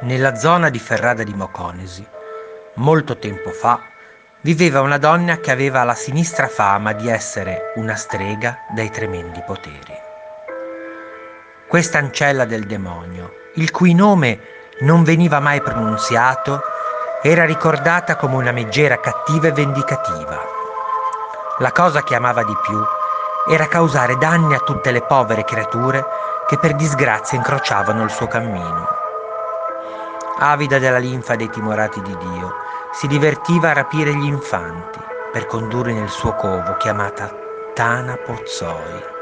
Nella zona di Ferrada di Moconesi, molto tempo fa, viveva una donna che aveva la sinistra fama di essere una strega dai tremendi poteri. Questa ancella del demonio, il cui nome non veniva mai pronunziato, era ricordata come una meggera cattiva e vendicativa. La cosa che amava di più era causare danni a tutte le povere creature che per disgrazia incrociavano il suo cammino avida della linfa dei timorati di Dio, si divertiva a rapire gli infanti per condurli nel suo covo chiamata Tana Pozzoi.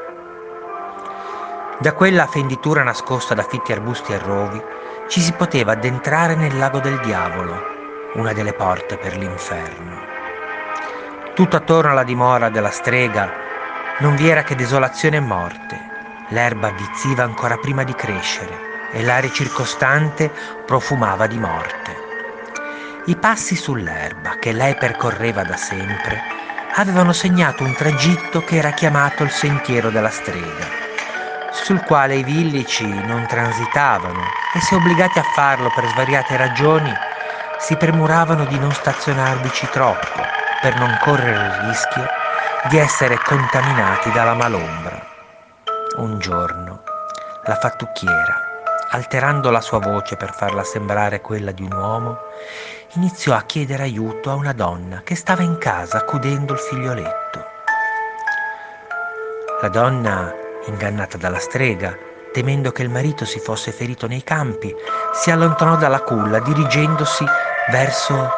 Da quella fenditura nascosta da fitti arbusti e rovi ci si poteva addentrare nel lago del diavolo, una delle porte per l'inferno. Tutto attorno alla dimora della strega non vi era che desolazione e morte. L'erba avvizziva ancora prima di crescere e l'aria circostante profumava di morte. I passi sull'erba che lei percorreva da sempre avevano segnato un tragitto che era chiamato il sentiero della strega, sul quale i villici non transitavano e se obbligati a farlo per svariate ragioni si premuravano di non stazionarvici troppo per non correre il rischio di essere contaminati dalla malombra. Un giorno la fattucchiera alterando la sua voce per farla sembrare quella di un uomo, iniziò a chiedere aiuto a una donna che stava in casa accudendo il figlioletto. La donna, ingannata dalla strega, temendo che il marito si fosse ferito nei campi, si allontanò dalla culla dirigendosi verso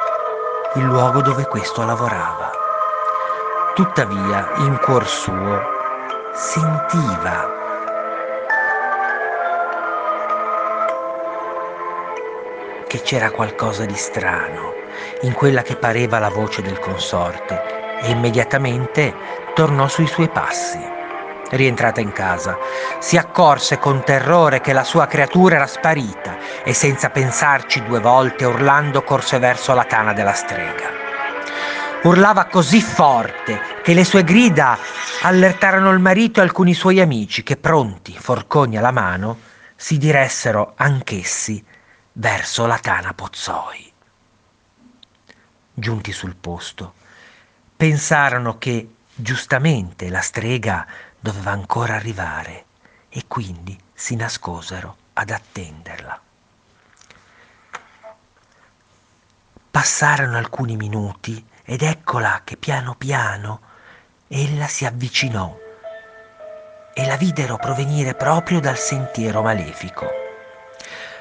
il luogo dove questo lavorava. Tuttavia, in cuor suo, sentiva che c'era qualcosa di strano in quella che pareva la voce del consorte e immediatamente tornò sui suoi passi. Rientrata in casa, si accorse con terrore che la sua creatura era sparita e senza pensarci due volte urlando corse verso la tana della strega. Urlava così forte che le sue grida allertarono il marito e alcuni suoi amici che, pronti, forconi alla mano, si diressero anch'essi verso la tana Pozzoi. Giunti sul posto, pensarono che giustamente la strega doveva ancora arrivare e quindi si nascosero ad attenderla. Passarono alcuni minuti ed eccola che piano piano ella si avvicinò e la videro provenire proprio dal sentiero malefico.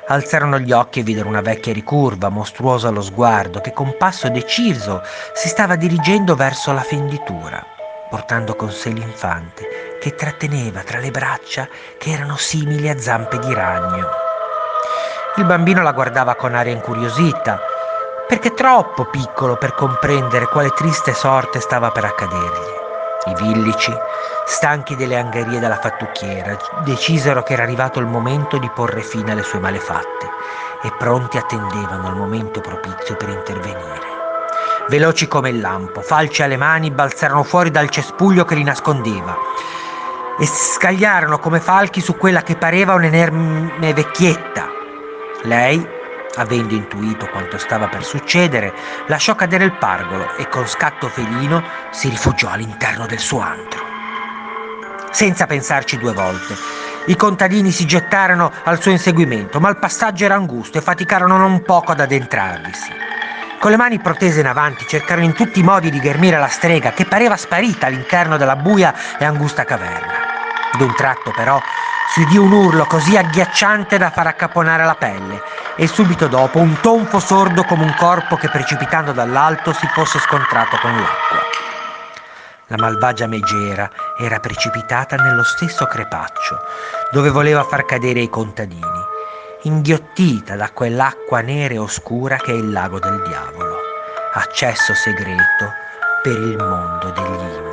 Alzarono gli occhi e videro una vecchia ricurva, mostruosa allo sguardo, che con passo deciso si stava dirigendo verso la fenditura, portando con sé l'infante, che tratteneva tra le braccia che erano simili a zampe di ragno. Il bambino la guardava con aria incuriosita, perché troppo piccolo per comprendere quale triste sorte stava per accadergli. I villici, stanchi delle angherie della fattucchiera, decisero che era arrivato il momento di porre fine alle sue malefatte e pronti attendevano il momento propizio per intervenire. Veloci come il lampo, falci alle mani, balzarono fuori dal cespuglio che li nascondeva e scagliarono come falchi su quella che pareva un'enorme vecchietta. Lei, avendo intuito quanto stava per succedere, lasciò cadere il pargolo e con scatto felino si rifugiò all'interno del suo antro. Senza pensarci due volte, i contadini si gettarono al suo inseguimento, ma il passaggio era angusto e faticarono non poco ad addentrarvisi. Con le mani protese in avanti cercarono in tutti i modi di ghermire la strega che pareva sparita all'interno della buia e angusta caverna. D'un tratto però si udì un urlo così agghiacciante da far accapponare la pelle e subito dopo un tonfo sordo come un corpo che precipitando dall'alto si fosse scontrato con l'acqua. La malvagia megera era precipitata nello stesso crepaccio dove voleva far cadere i contadini, inghiottita da quell'acqua nera e oscura che è il lago del diavolo, accesso segreto per il mondo degli inferi.